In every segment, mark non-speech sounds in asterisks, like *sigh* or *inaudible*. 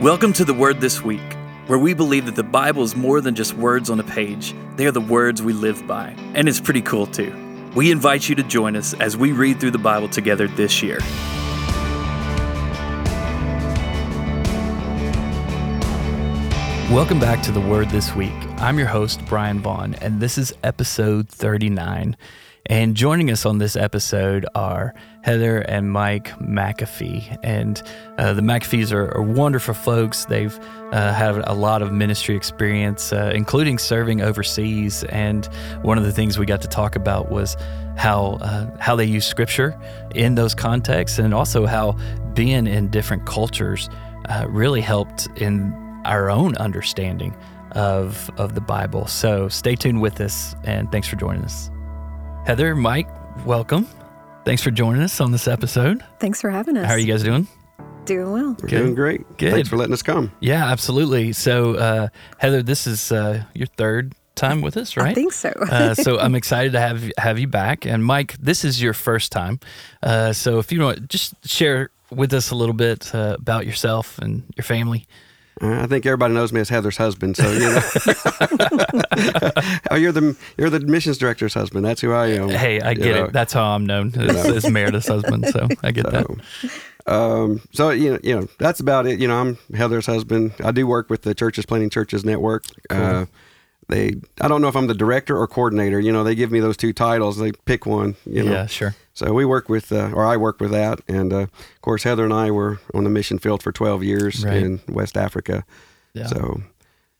Welcome to the Word This Week, where we believe that the Bible is more than just words on a page. They are the words we live by, and it's pretty cool too. We invite you to join us as we read through the Bible together this year. Welcome back to the Word This Week. I'm your host, Bryan Vaughn, and this is episode 39. And joining us on this episode are Heather and Mike McAfee. And uh, the McAfees are, are, wonderful folks. They've uh, had a lot of ministry experience, uh, including serving overseas. And one of the things we got to talk about was how uh, how they use Scripture in those contexts, and also how being in different cultures uh, really helped in our own understanding of of the Bible. So stay tuned with us, and thanks for joining us. Heather, Mike, welcome. Thanks for joining us on this episode. Thanks for having us. How are you guys doing? Doing well. We're Good. doing great. Good. Thanks for letting us come. Yeah, absolutely. So, uh, Heather, this is uh, your third time with us, right? I think so. uh, *laughs* so I'm excited to have have you back. And Mike, this is your first time. Uh, so if you want, just share with us a little bit uh, about yourself and your family. I think everybody knows me as Heather's husband, so you know. *laughs* oh, you're the you're the missions director's husband. That's who I am. Hey, I get know. it. That's how I'm known as, as Meredith's husband. So I get so, that. Um, so you know, you know, that's about it. You know, I'm Heather's husband. I do work with the Churches Planting Churches Network. Cool. Uh, they, I don't know if I'm the director or coordinator. You know, they give me those two titles. They pick one. You know. Yeah, sure. So we work with, uh, or I work with that, and uh, of course Heather and I were on the mission field for 12 years right. in West Africa. Yeah. So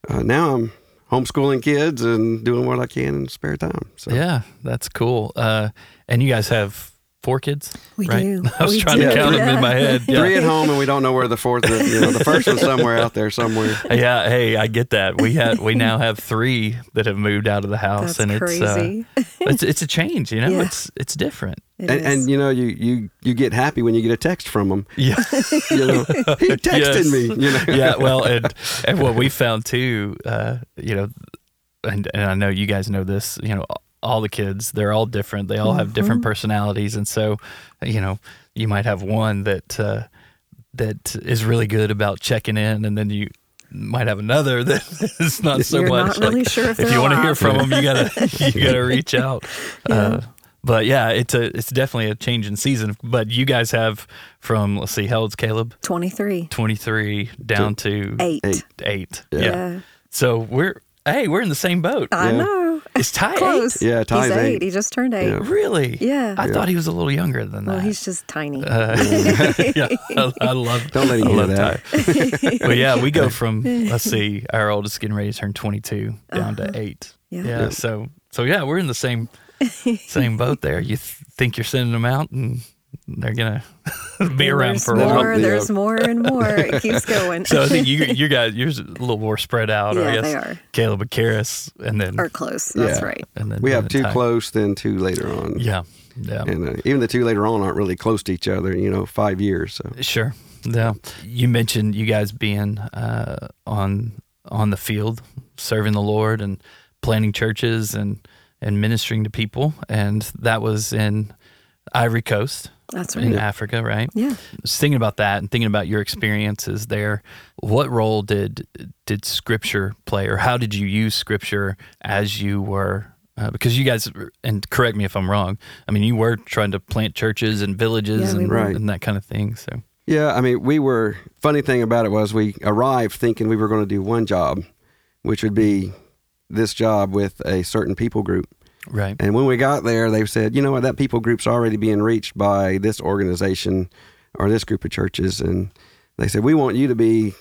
uh, now I'm homeschooling kids and doing what I can in spare time. So. Yeah, that's cool. Uh, and you guys have four kids? We right? do. *laughs* I was we trying do. to count yeah. them in my head. Yeah. Three at home, and we don't know where the fourth. You know, the first one's somewhere out there somewhere. *laughs* Yeah. Hey, I get that. We had we now have three that have moved out of the house, That's and it's crazy. Uh, *laughs* it's it's a change. You know, yeah. it's it's different. It and, and, you know, you, you you get happy when you get a text from them. Yeah, you know, he texted yes. me. You know, yeah. Well, and and what we found too, uh, you know, and and I know you guys know this. You know, all the kids they're all different they all have mm-hmm. different personalities and so you know you might have one that uh, that is really good about checking in and then you might have another *laughs* that is not so You're much not really like, sure if, if you want to hear from them you gotta *laughs* you gotta reach out yeah. uh, but yeah, it's a it's definitely a change in season. But you guys have from let's see, how old's Caleb? Twenty three. Twenty three down to eight. Eight. eight. Yeah. yeah. So we're hey, we're in the same boat. I yeah. know. Is Ty Close. eight? Yeah, Ty's he's eight. eight. He just turned eight. Yeah. Really? Yeah. I Yeah. thought he was a little younger than that. Well, he's just tiny. Uh, *laughs* yeah, I, I love. Don't let him I hear love that. Ty. but yeah, we go from *laughs* let's see, our oldest getting ready to turn 22 down Uh-huh. to eight. Yeah. Yeah. Yeah. So so yeah, we're in the same same boat there. You th- think you're sending them out and they're gonna *laughs* be And around there's for a more, while. Yeah. There's more and more. It keeps going. *laughs* So I think you *laughs* you guys yours are a little more spread out. or I Yeah, guess they are. Caleb and Karis, and then Are close. That's Yeah. right. and then We have two Ty. close, then two later on. Yeah, yeah. And uh, even the two later on aren't really close to each other. You know, five years. So Sure. Yeah. You mentioned you guys being uh, on on the field, serving the Lord and planting churches and and ministering to people, and that was in Ivory Coast That's right. in. Africa, right? Yeah. Just thinking about that and thinking about your experiences there. What role did did Scripture play, or how did you use Scripture as you were? Uh, because you guys, and correct me if I'm wrong. I mean, you were trying to plant churches and villages Yeah, and, were. Right. and that kind of thing. So yeah, I mean, we were. Funny thing about it was we arrived thinking we were going to do one job, which would be this job with a certain people group. Right. And when we got there, they said, you know what, that people group's already being reached by this organization or this group of churches. And they said, we want you to be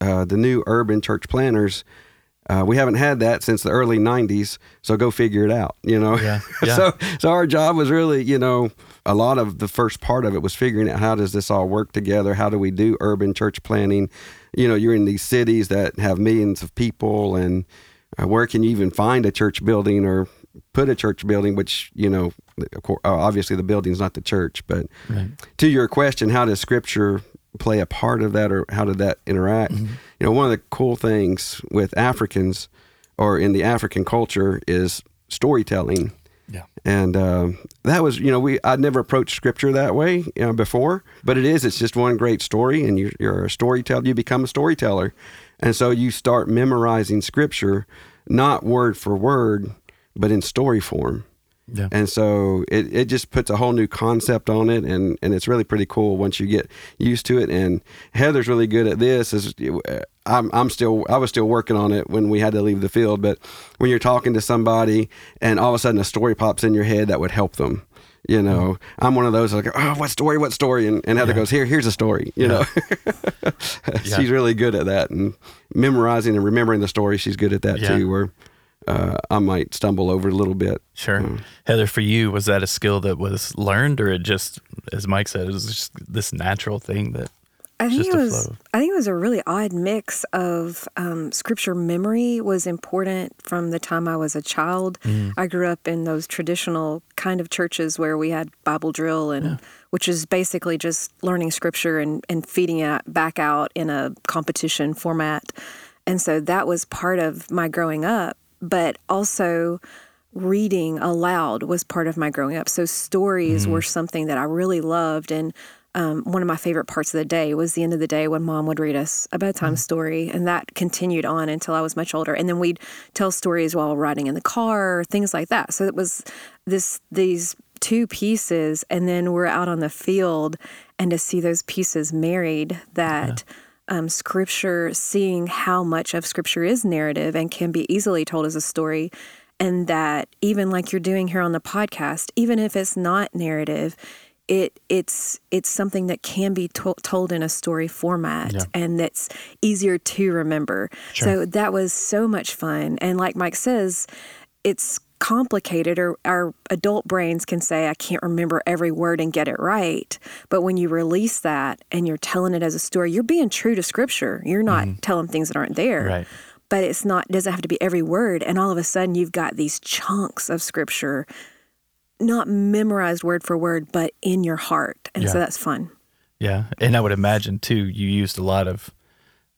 uh, the new urban church planners. Uh, we haven't had that since the early 90s, so go figure it out, you know? Yeah, *laughs* yeah. so, so our job was really, you know, a lot of the first part of it was figuring out how does this all work together? How do we do urban church planning? You know, you're in these cities that have millions of people, and uh, where can you even find a church building or put a church building? Which you know, of cour- uh, obviously the building's not the church. But Right. to your question, how does Scripture play a part of that, or how did that interact? You know, one of the cool things with Africans or in the African culture is storytelling. Yeah. And um, that was, you know, we I'd never approached scripture that way you know, before, but it is. It's just one great story, and you, you're a storyteller. You become a storyteller, and so you start memorizing scripture, not word for word, but in story form. Yeah. And so it, it just puts a whole new concept on it, and, and it's really pretty cool once you get used to it. And Heather's really good at this. Is I'm I'm still I was still working on it when we had to leave the field, but when you're talking to somebody and all of a sudden a story pops in your head that would help them. You mm-hmm. know, I'm one of those like, oh, what story? What story? And, and Heather Yeah. goes, here, here's a story. You know, Yeah. *laughs* she's really good at that and memorizing and remembering the story. She's good at that too. Where uh, I might stumble over a little bit. Sure. Mm. Heather, for you, was that a skill that was learned, or it just, as Mike said, it was just this natural thing that? I think it was. I think it was a really odd mix of um, scripture memory was important from the time I was a child. Mm. I grew up in those traditional kind of churches where we had Bible drill, and which is basically just learning scripture and and feeding it back out in a competition format. And so that was part of my growing up, but also reading aloud was part of my growing up. So stories were something that I really loved. And um, one of my favorite parts of the day was the end of the day when mom would read us a bedtime story. And that continued on until I was much older. And then we'd tell stories while riding in the car, things like that. So it was this, these two pieces. And then we're out on the field and to see those pieces married that um, scripture, seeing how much of scripture is narrative and can be easily told as a story. And that even like you're doing here on the podcast, even if it's not narrative, it it's it's something that can be to- told in a story format Yeah. and that's easier to remember. So that was so much fun. And like Mike says, it's complicated or our adult brains can say i can't remember every word and get it right. But when you release that and you're telling it as a story you're being true to scripture. You're not telling things that aren't there. Right. but it's not doesn't have to be every word. And all of a sudden you've got these chunks of scripture not memorized word for word but in your heart. And Yeah. so that's fun. Yeah. And I would imagine, too, you used a lot of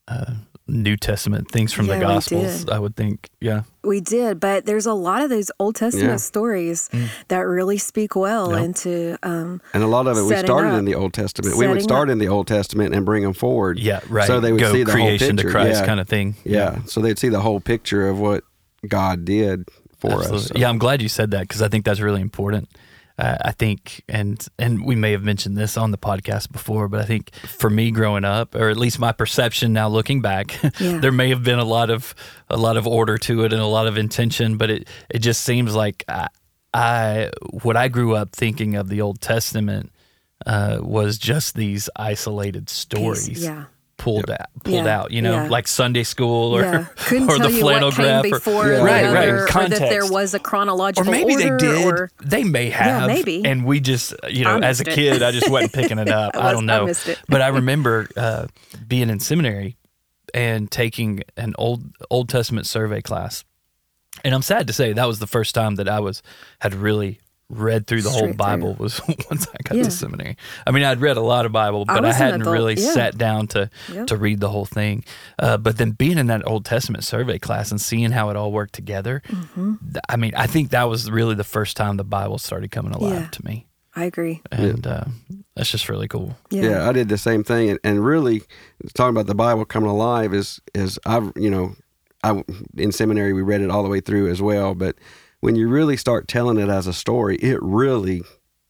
uh, New Testament things from Yeah, the Gospels. I would think. Yeah. we did but there's a lot of those old testament Yeah. stories that really speak well Yeah. into um, And a lot of it we started up. in the Old Testament. We would start up. in the Old Testament and bring them forward. Yeah. Right. So they would Go see the whole creation picture. to Christ yeah. kind of thing. Yeah. So they'd see the whole picture of what God did for us. So- Yeah, I'm glad you said that because I think that's really important. Uh, I think, and and we may have mentioned this on the podcast before, but I think for me growing up, or at least my perception now looking back, *laughs* Yeah. there may have been a lot of a lot of order to it and a lot of intention, but it it just seems like I, I what I grew up thinking of the Old Testament uh, was just these isolated stories. yeah Pulled out, pulled Yeah, out, you know, yeah. like Sunday school or, yeah. *laughs* Couldn't or tell the you flannel what came graph, or- before Yeah. right, right, or that there was a chronological or maybe they order, did. or they may have. maybe. And we just, you know, as a missed it. kid, I just wasn't picking it *laughs* up. I I, don't I know. missed it. but I remember uh, being in seminary and taking an old Old Testament survey class. And I'm sad to say that was the first time that I was had really read through the whole Straight through. Bible was *laughs* once I got Yeah. to seminary. I mean, I'd read a lot of Bible, but I, was an hadn't really yeah. sat down to Yeah. to read the whole thing. Uh, but then being in that Old Testament survey class and seeing how it all worked together, Mm-hmm. th- I mean, I think that was really the first time the Bible started coming alive Yeah. to me, I agree. and uh, that's just really cool. Yeah. Yeah, I did the same thing, and, and really talking about the Bible coming alive is is I've you know, I in seminary we read it all the way through as well, but when you really start telling it as a story, it really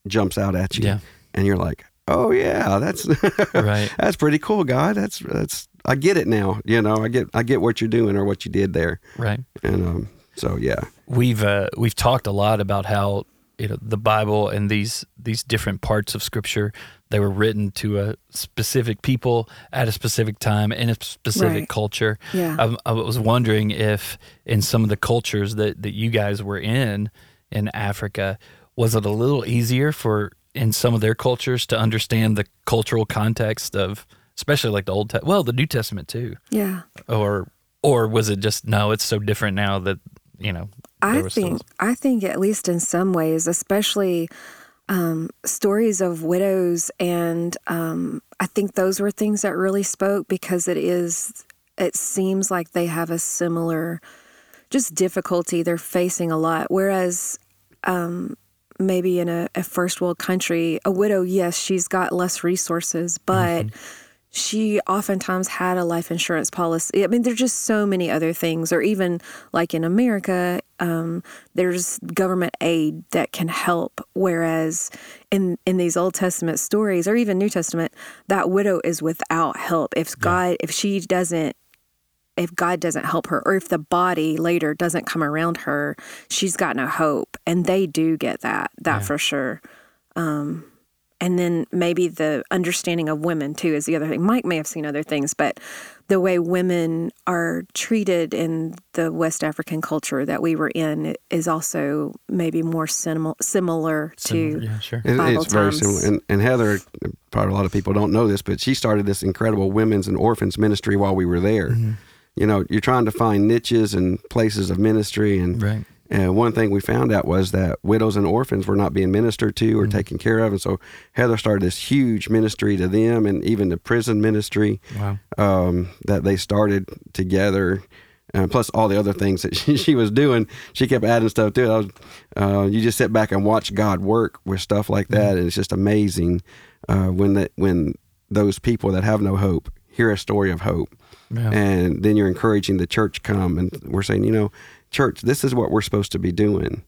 jumps out at you, Yeah. and you're like, oh yeah, that's *laughs* Right. that's pretty cool, God. That's that's I get it now. You know, I get I get what you're doing or what you did there, Right. and um, so yeah, We've uh, we've talked a lot about how you know the Bible and these these different parts of Scripture they were written to a specific people at a specific time in a specific Right. culture. Yeah. I, I was wondering if in some of the cultures that that you guys were in in Africa was it a little easier for in some of their cultures to understand the cultural context of especially like the Old Te- well the New Testament too Yeah. or or was it just no it's so different now that you know I was still- think I think at least in some ways, especially um, stories of widows, and um, I think those were things that really spoke because it is. It seems like they have a similar, just difficulty they're facing a lot. Whereas um, maybe in a, a first world country, a widow, yes, she's got less resources, but she oftentimes had a life insurance policy. I mean, there's just so many other things, or even like in America, um, there's government aid that can help. Whereas in in these Old Testament stories, or even New Testament, that widow is without help. If God, if she doesn't if God doesn't help her, or if the body later doesn't come around her, she's got no hope. And they do get that, that for sure. Um, and then maybe the understanding of women too is the other thing. Mike may have seen other things, but the way women are treated in the West African culture that we were in is also maybe more sim- similar to. yeah, sure. It- Bible it's very similar. And, and Heather, probably a lot of people don't know this, but she started this incredible women's and orphans ministry while we were there. Mm-hmm. You know, you're trying to find niches and places of ministry. And, Right. And one thing we found out was that widows and orphans were not being ministered to or Mm-hmm. taken care of. And so Heather started this huge ministry to them and even the prison ministry Wow. um, that they started together. Uh, plus all the other things that *laughs* she, she was doing, she kept adding stuff to it. I was, uh, you just sit back and watch God work with stuff like that, and it's just amazing uh, when that when those people that have no hope hear a story of hope, Yeah. and then you're encouraging the church come, and we're saying, you know, church, this is what we're supposed to be doing.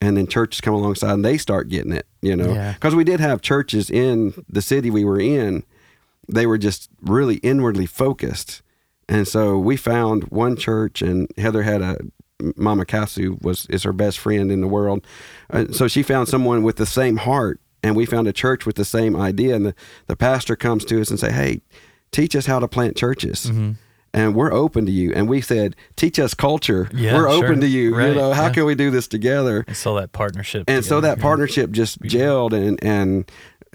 And then churches come alongside and they start getting it, you know, Yeah. because we did have churches in the city we were in they were just really inwardly focused. And so we found one church, and Heather had a Mama Kasu was is her best friend in the world. Uh, so she found someone with the same heart, and we found a church with the same idea. And the, the pastor comes to us and say, "Hey, teach us how to plant churches." Mm-hmm. And we're open to you. And we said, teach us culture. Yeah, we're sure. open to you. Right, You know, how yeah. can we do this together? And so that partnership. and so that yeah. partnership just gelled and and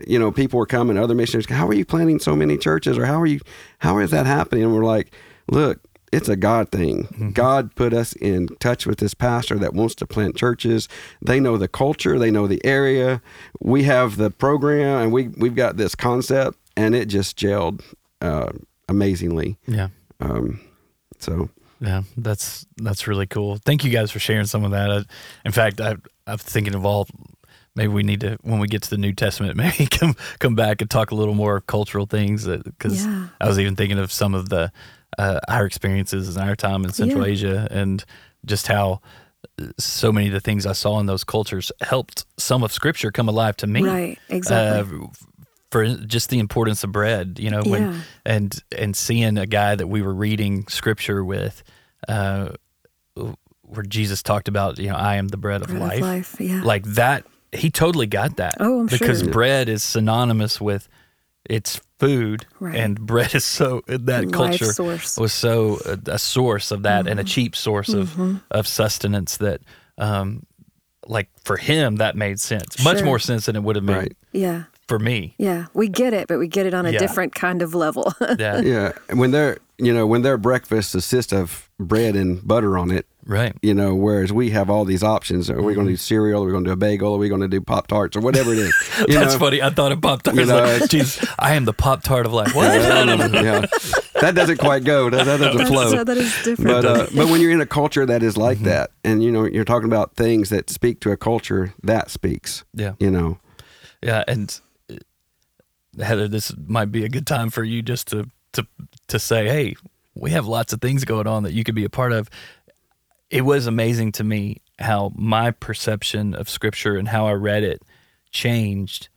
you know people were coming other missionaries how are you planting so many churches or how are you how is that happening and we're like look it's a god thing Mm-hmm. god put us in touch with this pastor that wants to plant churches they know the culture they know the area we have the program and we we've got this concept and it just gelled uh, amazingly Yeah. Um, so Yeah, that's that's really cool. Thank you guys for sharing some of that. I, in fact, I, I'm thinking of all. Maybe we need to when we get to the New Testament, *laughs* maybe come come back and talk a little more cultural things. Because Yeah. I was even thinking of some of the uh, our experiences in our time in Central Yeah. Asia and just how uh, so many of the things I saw in those cultures helped some of Scripture come alive to me. Right, exactly. Uh, for just the importance of bread, you know, when Yeah. and and seeing a guy that we were reading scripture with, uh, where Jesus talked about, you know, I am the bread of Bread life, of life, yeah. like that. He totally got that. Oh, I'm because sure. bread is synonymous with it's food, Right. and bread is so that Life culture source. was so a, a source of that and a cheap source Mm-hmm. of of sustenance that. Um, like for him, that made sense. Much more sense than it would have made Right. yeah. For me. Yeah. We get it, but we get it on a Yeah. different kind of level. *laughs* Yeah, yeah and when they're you know when their breakfast consists of bread and butter on it right. you know, whereas we have all these options. Are we going to do cereal? Are we going to do a bagel? Are we going to do Pop Tarts or whatever it is? *laughs* You That's know? funny. I thought of Pop tarts. You know, like, it's- geez, I am the Pop Tart of life. What? *laughs* yeah, that doesn't quite go. That, that doesn't That's, flow. that is different. But uh, but when you're in a culture that is like that, and you know you're talking about things that speak to a culture that speaks, yeah, you know, yeah. And Heather, this might be a good time for you just to to to say, hey, we have lots of things going on that you could be a part of. It was amazing to me how my perception of Scripture and how I read it changed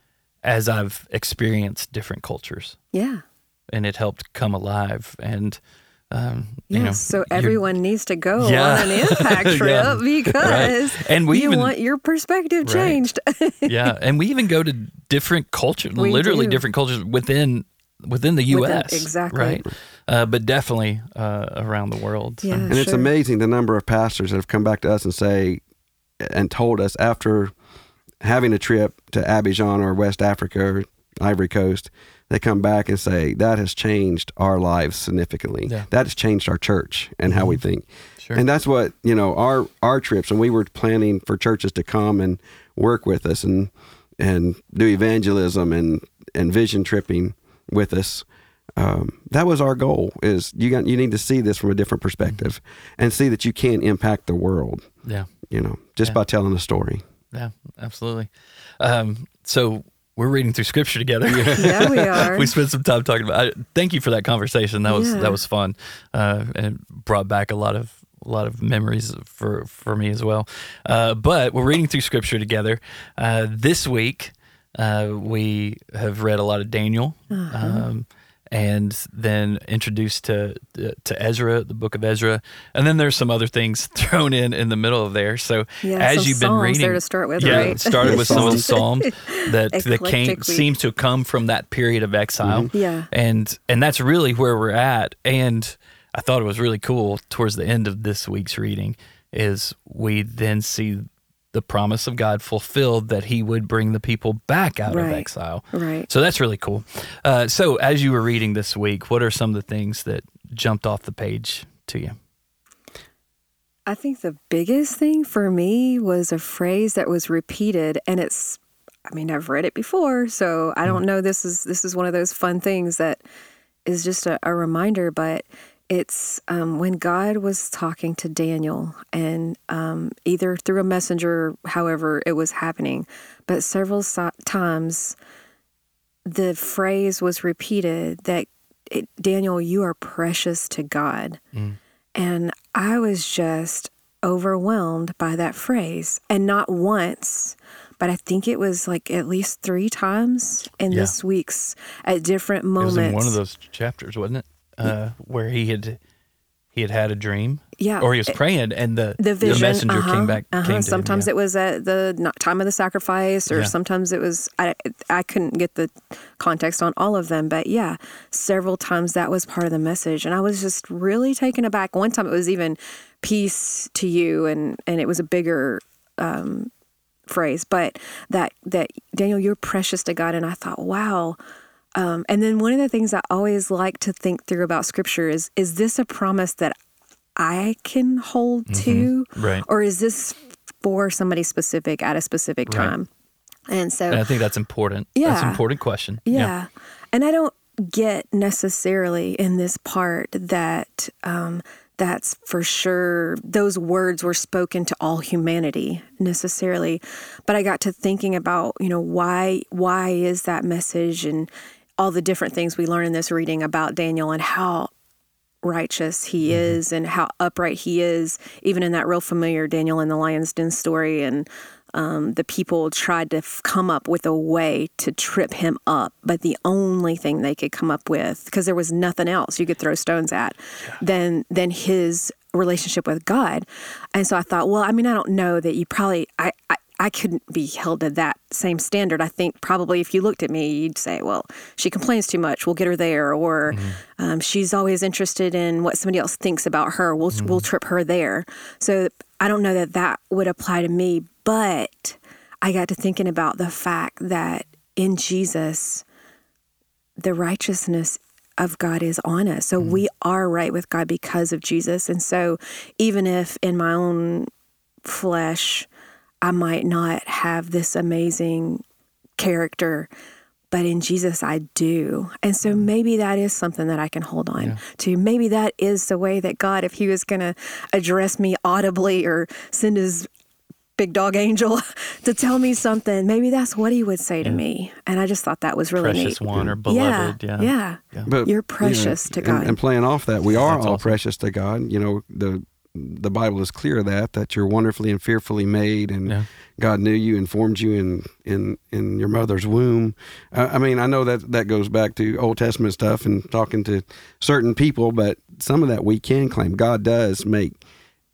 as I've experienced different cultures, yeah. and it helped come alive. And um, Yes. you know, so everyone needs to go Yeah. on an impact *laughs* trip Yeah. because Right. And we you even- want your perspective Right. changed. *laughs* yeah, and we even go to different cultures, literally do. different cultures within within the Within- U.S. exactly. right? Uh, but definitely uh, around the world. So, Yeah. and it's amazing the number of pastors that have come back to us and say and told us after having a trip to Abidjan or West Africa or Ivory Coast, they come back and say that has changed our lives significantly. Yeah. That has changed our church and how we think. Sure. And that's what you know our our trips, and we were planning for churches to come and work with us and and do evangelism and and vision tripping with us. Um, that was our goal. Is you got you need to see this from a different perspective and see that you can impact the world. yeah, You know, just Yeah. by telling a story. Yeah, absolutely. Um, so we're reading through scripture together. *laughs* Yeah, we are. we spent some time talking about. I, thank you for that conversation. That was Yeah. that was fun, uh, and brought back a lot of a lot of memories for for me as well. Uh, but we're reading through scripture together. Uh, this week, uh, we have read a lot of Daniel. Uh-huh. Um, and then introduced to to Ezra, the book of Ezra, and then there's some other things *laughs* thrown in in the middle of there. So Yeah, as some you've been reading, there to start with, yeah, right? it started with some of the *laughs* Psalms that that came seems to come from that period of exile. Mm-hmm. Yeah. and and that's really where we're at. And I thought it was really cool towards the end of this week's reading is we then see the promise of God fulfilled that He would bring the people back out of exile. Right. So that's really cool. Uh, so as you were reading this week, what are some of the things that jumped off the page to you? I think the biggest thing for me was a phrase that was repeated and it's I mean I've read it before so I don't know this is this is one of those fun things that is just a, a reminder but it's um, when God was talking to Daniel and um, either through a messenger however it was happening but several so- times the phrase was repeated that it, Daniel you are precious to God and I was just overwhelmed by that phrase. And not once, but I think it was like at least three times in Yeah. this week's at different It moments. was in one of those chapters, wasn't it? Uh, where he had he had had a dream, Yeah. or he was praying, and the the vision messenger uh-huh, came back. uh-huh. Came to him, sometimes yeah. it was at the time of the sacrifice or Yeah. sometimes it was I, I couldn't get the context on all of them but yeah several times that was part of the message and i was just really taken aback one time it was even peace to you and and it was a bigger um, phrase but that that daniel you're precious to god and i thought wow um, and then one of the things I always like to think through about scripture is is this a promise that I can hold to? Mm-hmm. Right. Or is this for somebody specific at a specific Right. time? And so, And I think that's important. Yeah. that's an important question. yeah. And I don't get necessarily in this part that um, that's for sure, those words were spoken to all humanity necessarily. But I got to thinking about, you know, why why is that message and all the different things we learn in this reading about Daniel and how righteous he is and how upright he is, even in that real familiar Daniel and the lion's den story. And um, the people tried to f- come up with a way to trip him up, but the only thing they could come up with, because there was nothing else you could throw stones at, than than his relationship with God. And so I thought, well, I mean, I don't know that you probably I. I I couldn't be held to that same standard. I think probably if you looked at me, you'd say, well, she complains too much. We'll get her there. Or mm-hmm. um, she's always interested in what somebody else thinks about her. We'll, we'll mm-hmm. trip her there. So I don't know that that would apply to me. But I got to thinking about the fact that in Jesus, the righteousness of God is on us. So we mm-hmm. are right with God because of Jesus. And so even if in my own flesh, I might not have this amazing character, but in Jesus I do. And so mm-hmm. maybe that is something that I can hold on to. Maybe that is the way that God, if He was going to address me audibly or send His big dog angel *laughs* to tell me something, maybe that's what He would say to me. And I just thought that was really Precious neat. one or beloved. Yeah. Yeah. yeah. But You're you know, precious to and- God. And, playing off that, we are That's all awesome. precious to God. You know, the the Bible is clear of that that you're wonderfully and fearfully made, and Yeah. God knew you and formed you in in in your mother's womb. Uh, I mean, I know that that goes back to Old Testament stuff and talking to certain people, but some of that we can claim. God does make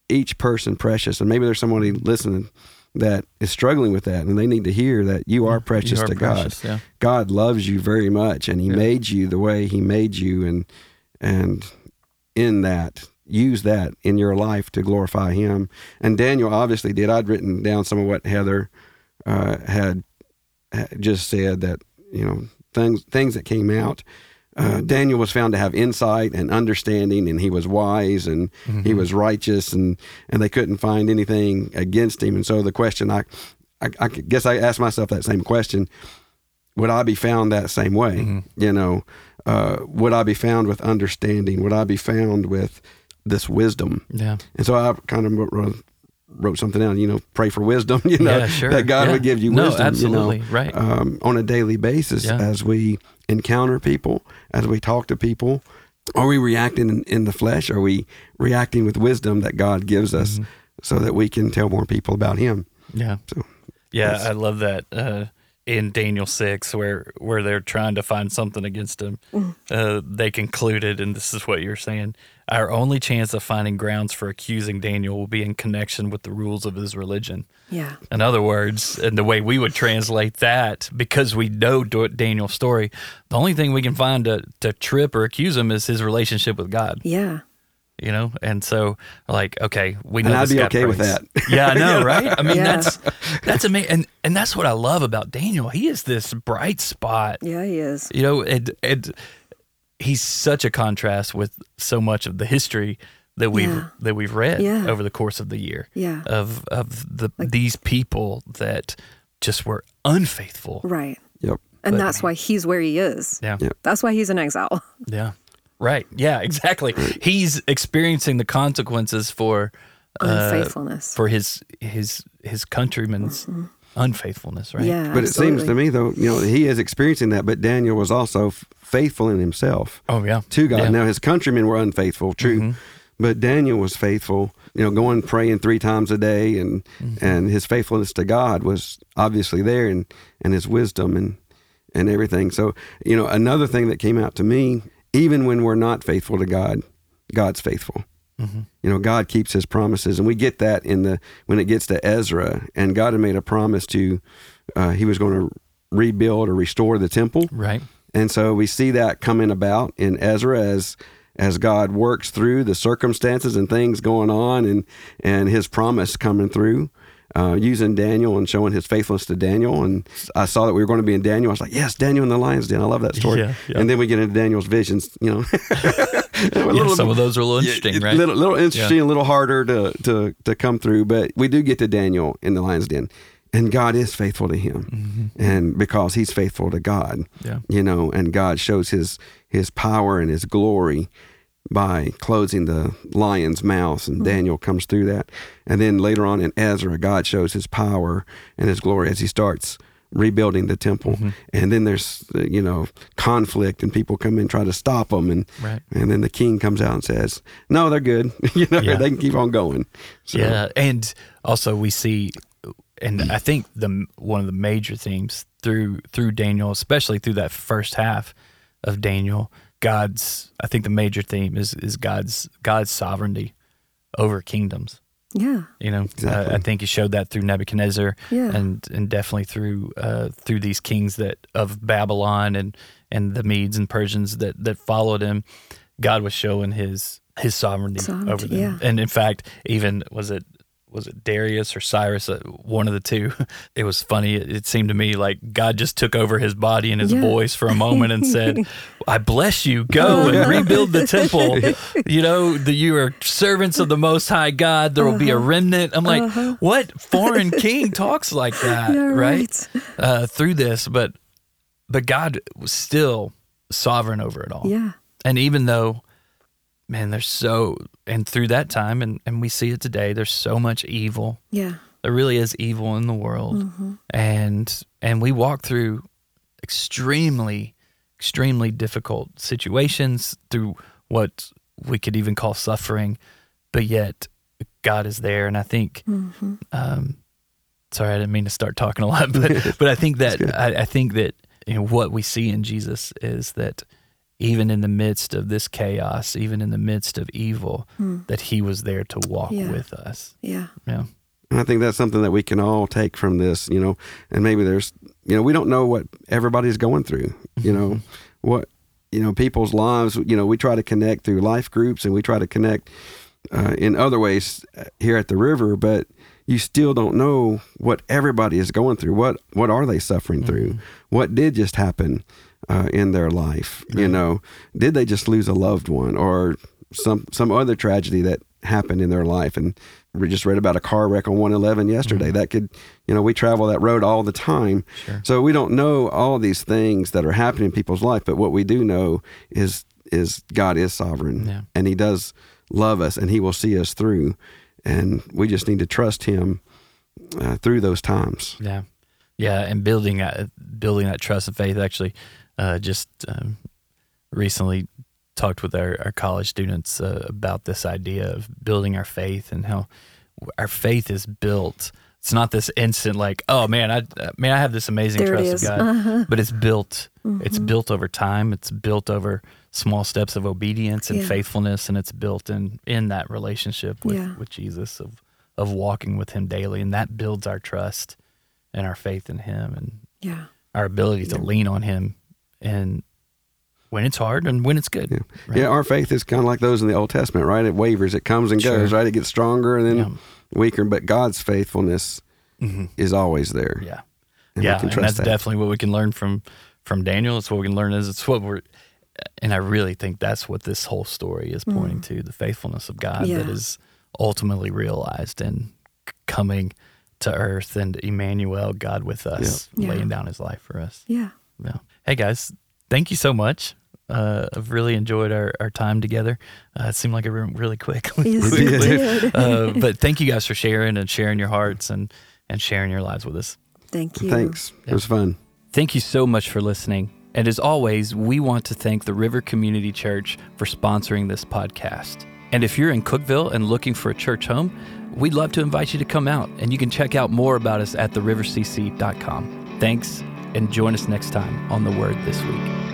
each person precious, and maybe there's somebody listening that is struggling with that, and they need to hear that you are precious You are to precious, God. yeah. God loves you very much, and He Yeah. made you the way He made you, and and in that, use that in your life to glorify Him. And Daniel obviously did. I'd written down some of what Heather uh, had had just said that you know things things that came out. Uh, Daniel was found to have insight and understanding, and he was wise and he was righteous, and and they couldn't find anything against him. And so the question I, I, I guess I asked myself that same question: Would I be found that same way? You know, uh, would I be found with understanding? Would I be found with this wisdom? Yeah. And so I kind of wrote, wrote something down. You know, pray for wisdom. *laughs* You know, Yeah, sure. that God Yeah. would give you No, wisdom. absolutely. You know, Right. um, on a daily basis Yeah. as we encounter people, as we talk to people. Are we reacting in, in the flesh? Are we reacting with wisdom that God gives us, Mm-hmm. so that we can tell more people about Him? Yeah. So, Yeah, I love that uh, in Daniel six, where where they're trying to find something against him. Uh, they concluded, and this is what you're saying: our only chance of finding grounds for accusing Daniel will be in connection with the rules of his religion. Yeah. In other words, and the way we would translate that, because we know Daniel's story, the only thing we can find to, to trip or accuse him is his relationship with God. Yeah. You know, and so like, okay, we know And I'd this be guy okay with that. Yeah, I know, *laughs* right? I mean, Yeah. that's that's amazing, and and that's what I love about Daniel. He is this bright spot. Yeah, he is. You know, and and he's such a contrast with so much of the history that we've Yeah. that we've read Yeah. over the course of the year Yeah. of of the these people that just were unfaithful. Right. Yep. And But- that's why he's where he is. Yeah. Yeah. That's why he's in exile. *laughs* Yeah. Right. Yeah, exactly. He's experiencing the consequences for uh, Unfaithfulness. for his his his countrymen's unfaithfulness, right? Mm-hmm. Yeah. But it seems to me, though, you know, he is experiencing that, but Daniel was also f- faithful in himself Oh yeah. to God. Yeah. Now, his countrymen were unfaithful, true, Mhm. but Daniel was faithful, you know, going praying three times a day, and Mm-hmm. and his faithfulness to God was obviously there, and, and his wisdom and, and everything. So, you know, another thing that came out to me, even when we're not faithful to God, God's faithful. Mm-hmm. You know, God keeps His promises, and we get that in the when it gets to Ezra, and God had made a promise to uh, He was going to rebuild or restore the temple, Right. and so we see that coming about in Ezra as as God works through the circumstances and things going on, and and His promise coming through. Uh, using Daniel and showing his faithfulness to Daniel, and I saw that we were going to be in Daniel. I was like, "Yes, Daniel in the lion's den." I love that story. Yeah, yeah. And then we get into Daniel's visions. You know, *laughs* Yeah, little- some of those are a little interesting, yeah, right? Little, little interesting, a little harder to, to to come through, but we do get to Daniel in the lion's den, and God is faithful to him, and because he's faithful to God, Mm-hmm. Yeah. you know, and God shows his his power and his glory by closing the lion's mouth, and Daniel comes through that, and then later on in Ezra, God shows his power and his glory as he starts rebuilding the temple, Mm-hmm. and then there's you know conflict, and people come in try to stop them, and Right. and then the king comes out and says, "No, they're good. *laughs* you know, Yeah. they can keep on going." So, Yeah, and also we see, and I think the one of the major themes through through Daniel, especially through that first half of Daniel, God's. I think the major theme is is God's God's sovereignty over kingdoms. Yeah. You know, Exactly. uh, I think he showed that through Nebuchadnezzar, Yeah. and and definitely through uh, through these kings that of Babylon and and the Medes and Persians that that followed him. God was showing his his sovereignty, Sovereignty, over them, yeah. and in fact, even was it was it Darius or Cyrus, uh, one of the two. *laughs* It was funny. It, seemed to me like God just took over his body and his Yeah. voice for a moment and said, *laughs* "I bless you. Go and rebuild the temple. *laughs* You know that you are servants of the Most High God. There will be a Uh-huh. remnant." I'm like, "What foreign king talks like that?" Yeah, right? right. Uh, through this, but but God was still sovereign over it all. Yeah. And even though, man, there's so, and through that time, and, and we see it today, there's so much evil. Yeah. There really is evil in the world. Mm-hmm. And, and we walk through extremely, extremely difficult situations through what we could even call suffering, but yet God is there. And I think, Mm-hmm. um, sorry, I didn't mean to start talking a lot, *laughs* but but I think that I, I think that you know what we see in Jesus is that even in the midst of this chaos, even in the midst of evil, that He was there to walk Hmm. Yeah. with us. Yeah. Yeah, And I think that's something that we can all take from this, you know, and maybe there's, you know, we don't know what everybody's going through, you know, what, you know, people's lives, you know, we try to connect through life groups and we try to connect uh, in other ways uh, here at the river, but you still don't know what everybody is going through. What, what are they suffering through? What did just happen uh, in their life? You know, did they just lose a loved one or some, some other tragedy that happened in their life? And we just read about a car wreck on 111 yesterday. That could, you know, we travel that road all the time. Sure. So we don't know all these things that are happening in people's life, but what we do know is is God is sovereign Yeah. and he does love us and he will see us through. and we just need to trust Him uh, through those times. Yeah, yeah, and building that building that trust and faith. Actually, uh, just um, recently talked with our, our college students uh, about this idea of building our faith and how our faith is built. It's not this instant like, oh man, I man, I have this amazing There trust of. God, Uh-huh. *laughs* but it's built. It's Mhm. built over time. It's built over small steps of obedience and Yeah. faithfulness, and it's built in in that relationship with Yeah. with Jesus of of walking with Him daily, and that builds our trust and our faith in Him and Yeah. our ability to lean on Him and when it's hard and when it's good. Yeah. Right. Yeah, our faith is kind of like those in the Old Testament, right? It wavers, it comes and Sure. goes, right? It gets stronger and then Yeah. weaker, but God's faithfulness Mhm. is always there. Yeah. And yeah, and that's that. definitely what we can learn from from Daniel. It's what we can learn is it's what we're, and I really think that's what this whole story is pointing to: the faithfulness of God that Mm. Yeah. is ultimately realized in coming to earth and Emmanuel, God with us, Yeah. laying down His life for us. Yeah. Yeah. Hey guys, thank you so much. Uh, I've really enjoyed our, our time together. Uh, it seemed like it went really quick. Yes, *laughs* it it did. *laughs* uh, but thank you guys for sharing and sharing your hearts and, and sharing your lives with us. Thank you. Thanks. It was fun. Thank you so much for listening. And as always, we want to thank the River Community Church for sponsoring this podcast. And if you're in Cookeville and looking for a church home, we'd love to invite you to come out and you can check out more about us at therivercc.com. Thanks and join us next time on The Word This Week.